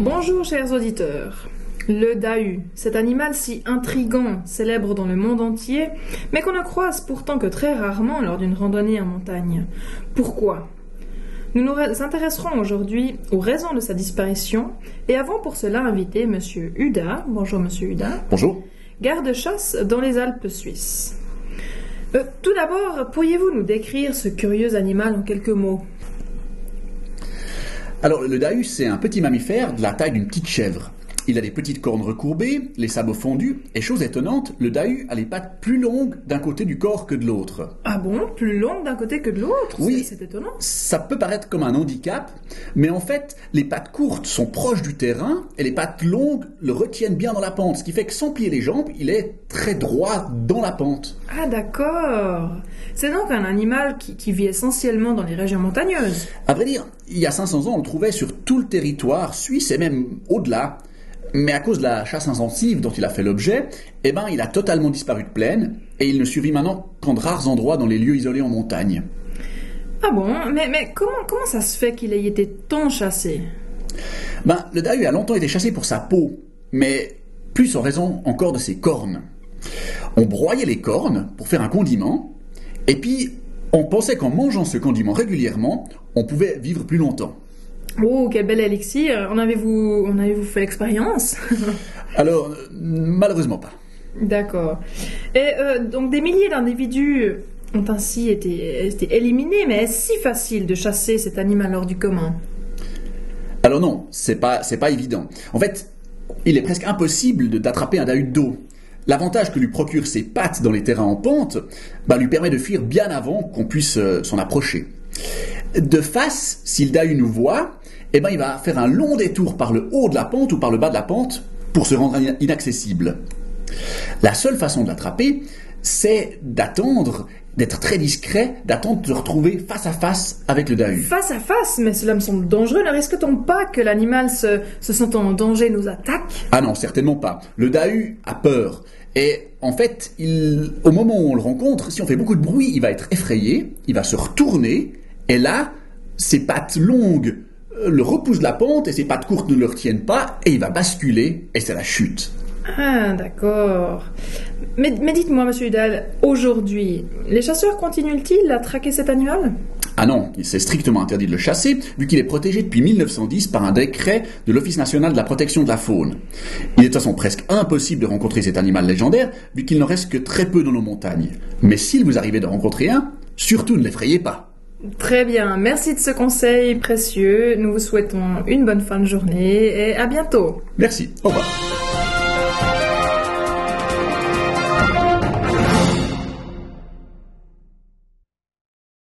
Bonjour chers auditeurs. Le Dahu, cet animal si intrigant, célèbre dans le monde entier, mais qu'on ne croise pourtant que très rarement lors d'une randonnée en montagne. Pourquoi? Nous nous intéresserons aujourd'hui aux raisons de sa disparition et avons pour cela invité Monsieur Huda. Bonjour Monsieur Huda. Bonjour. Garde-chasse dans les Alpes suisses. Euh, tout d'abord, pourriez-vous nous décrire ce curieux animal en quelques mots? Alors, le dahu, c'est un petit mammifère de la taille d'une petite chèvre. Il a des petites cornes recourbées, les sabots fondus, et chose étonnante, le dahu a les pattes plus longues d'un côté du corps que de l'autre. Ah bon? Plus longue d'un côté que de l'autre? Oui. C'est c'est étonnant. Ça peut paraître comme un handicap, mais en fait, les pattes courtes sont proches du terrain, et les pattes longues le retiennent bien dans la pente, ce qui fait que sans plier les jambes, il est très droit dans la pente. Ah d'accord. C'est donc un animal qui, qui vit essentiellement dans les régions montagneuses. À vrai dire, il y a 500 ans, on le trouvait sur tout le territoire suisse et même au-delà. Mais à cause de la chasse intensive dont il a fait l'objet, eh ben, il a totalement disparu de plaine et il ne survit maintenant qu'en de rares endroits dans les lieux isolés en montagne. Ah bon Mais, mais comment, comment ça se fait qu'il ait été tant chassé? Ben, le dahu a longtemps été chassé pour sa peau, mais plus en raison encore de ses cornes. On broyait les cornes pour faire un condiment, et puis on pensait qu'en mangeant ce condiment régulièrement, on pouvait vivre plus longtemps. Oh, quel bel élixir En avez-vous en avez-vous fait l'expérience? Alors, malheureusement pas. D'accord. Et euh, donc des milliers d'individus ont ainsi été, été éliminés, mais est-ce si facile de chasser cet animal hors du commun? Alors non, c'est pas, c'est pas évident. En fait, il est presque impossible d'attraper un dahu d'eau. L'avantage que lui procurent ses pattes dans les terrains en pente bah, lui permet de fuir bien avant qu'on puisse euh, s'en approcher. De face, si le dahu nous voit, eh ben, il va faire un long détour par le haut de la pente ou par le bas de la pente pour se rendre ina- inaccessible. La seule façon de l'attraper, c'est d'attendre, d'être très discret, d'attendre de se retrouver face à face avec le dahu. Face à face, mais cela me semble dangereux. Ne risque-t-on pas que l'animal se, se sentant en danger nous attaque? Ah non, certainement pas. Le dahu a peur. Et en fait, il, au moment où on le rencontre, si on fait beaucoup de bruit, il va être effrayé, il va se retourner, et là, ses pattes longues euh, le repoussent de la pente, et ses pattes courtes ne le retiennent pas, et il va basculer, et c'est la chute. Ah, d'accord. Mais, mais dites-moi, monsieur Hudal, aujourd'hui, les chasseurs continuent-ils à traquer cet animal? Ah non, c'est strictement interdit de le chasser, vu qu'il est protégé depuis 1910 par un décret de l'Office national de la protection de la faune. Il est de toute façon presque impossible de rencontrer cet animal légendaire, vu qu'il n'en reste que très peu dans nos montagnes. Mais s'il vous arrivait de rencontrer un, surtout ne l'effrayez pas. Très bien, merci de ce conseil précieux. Nous vous souhaitons une bonne fin de journée et à bientôt. Merci, au revoir.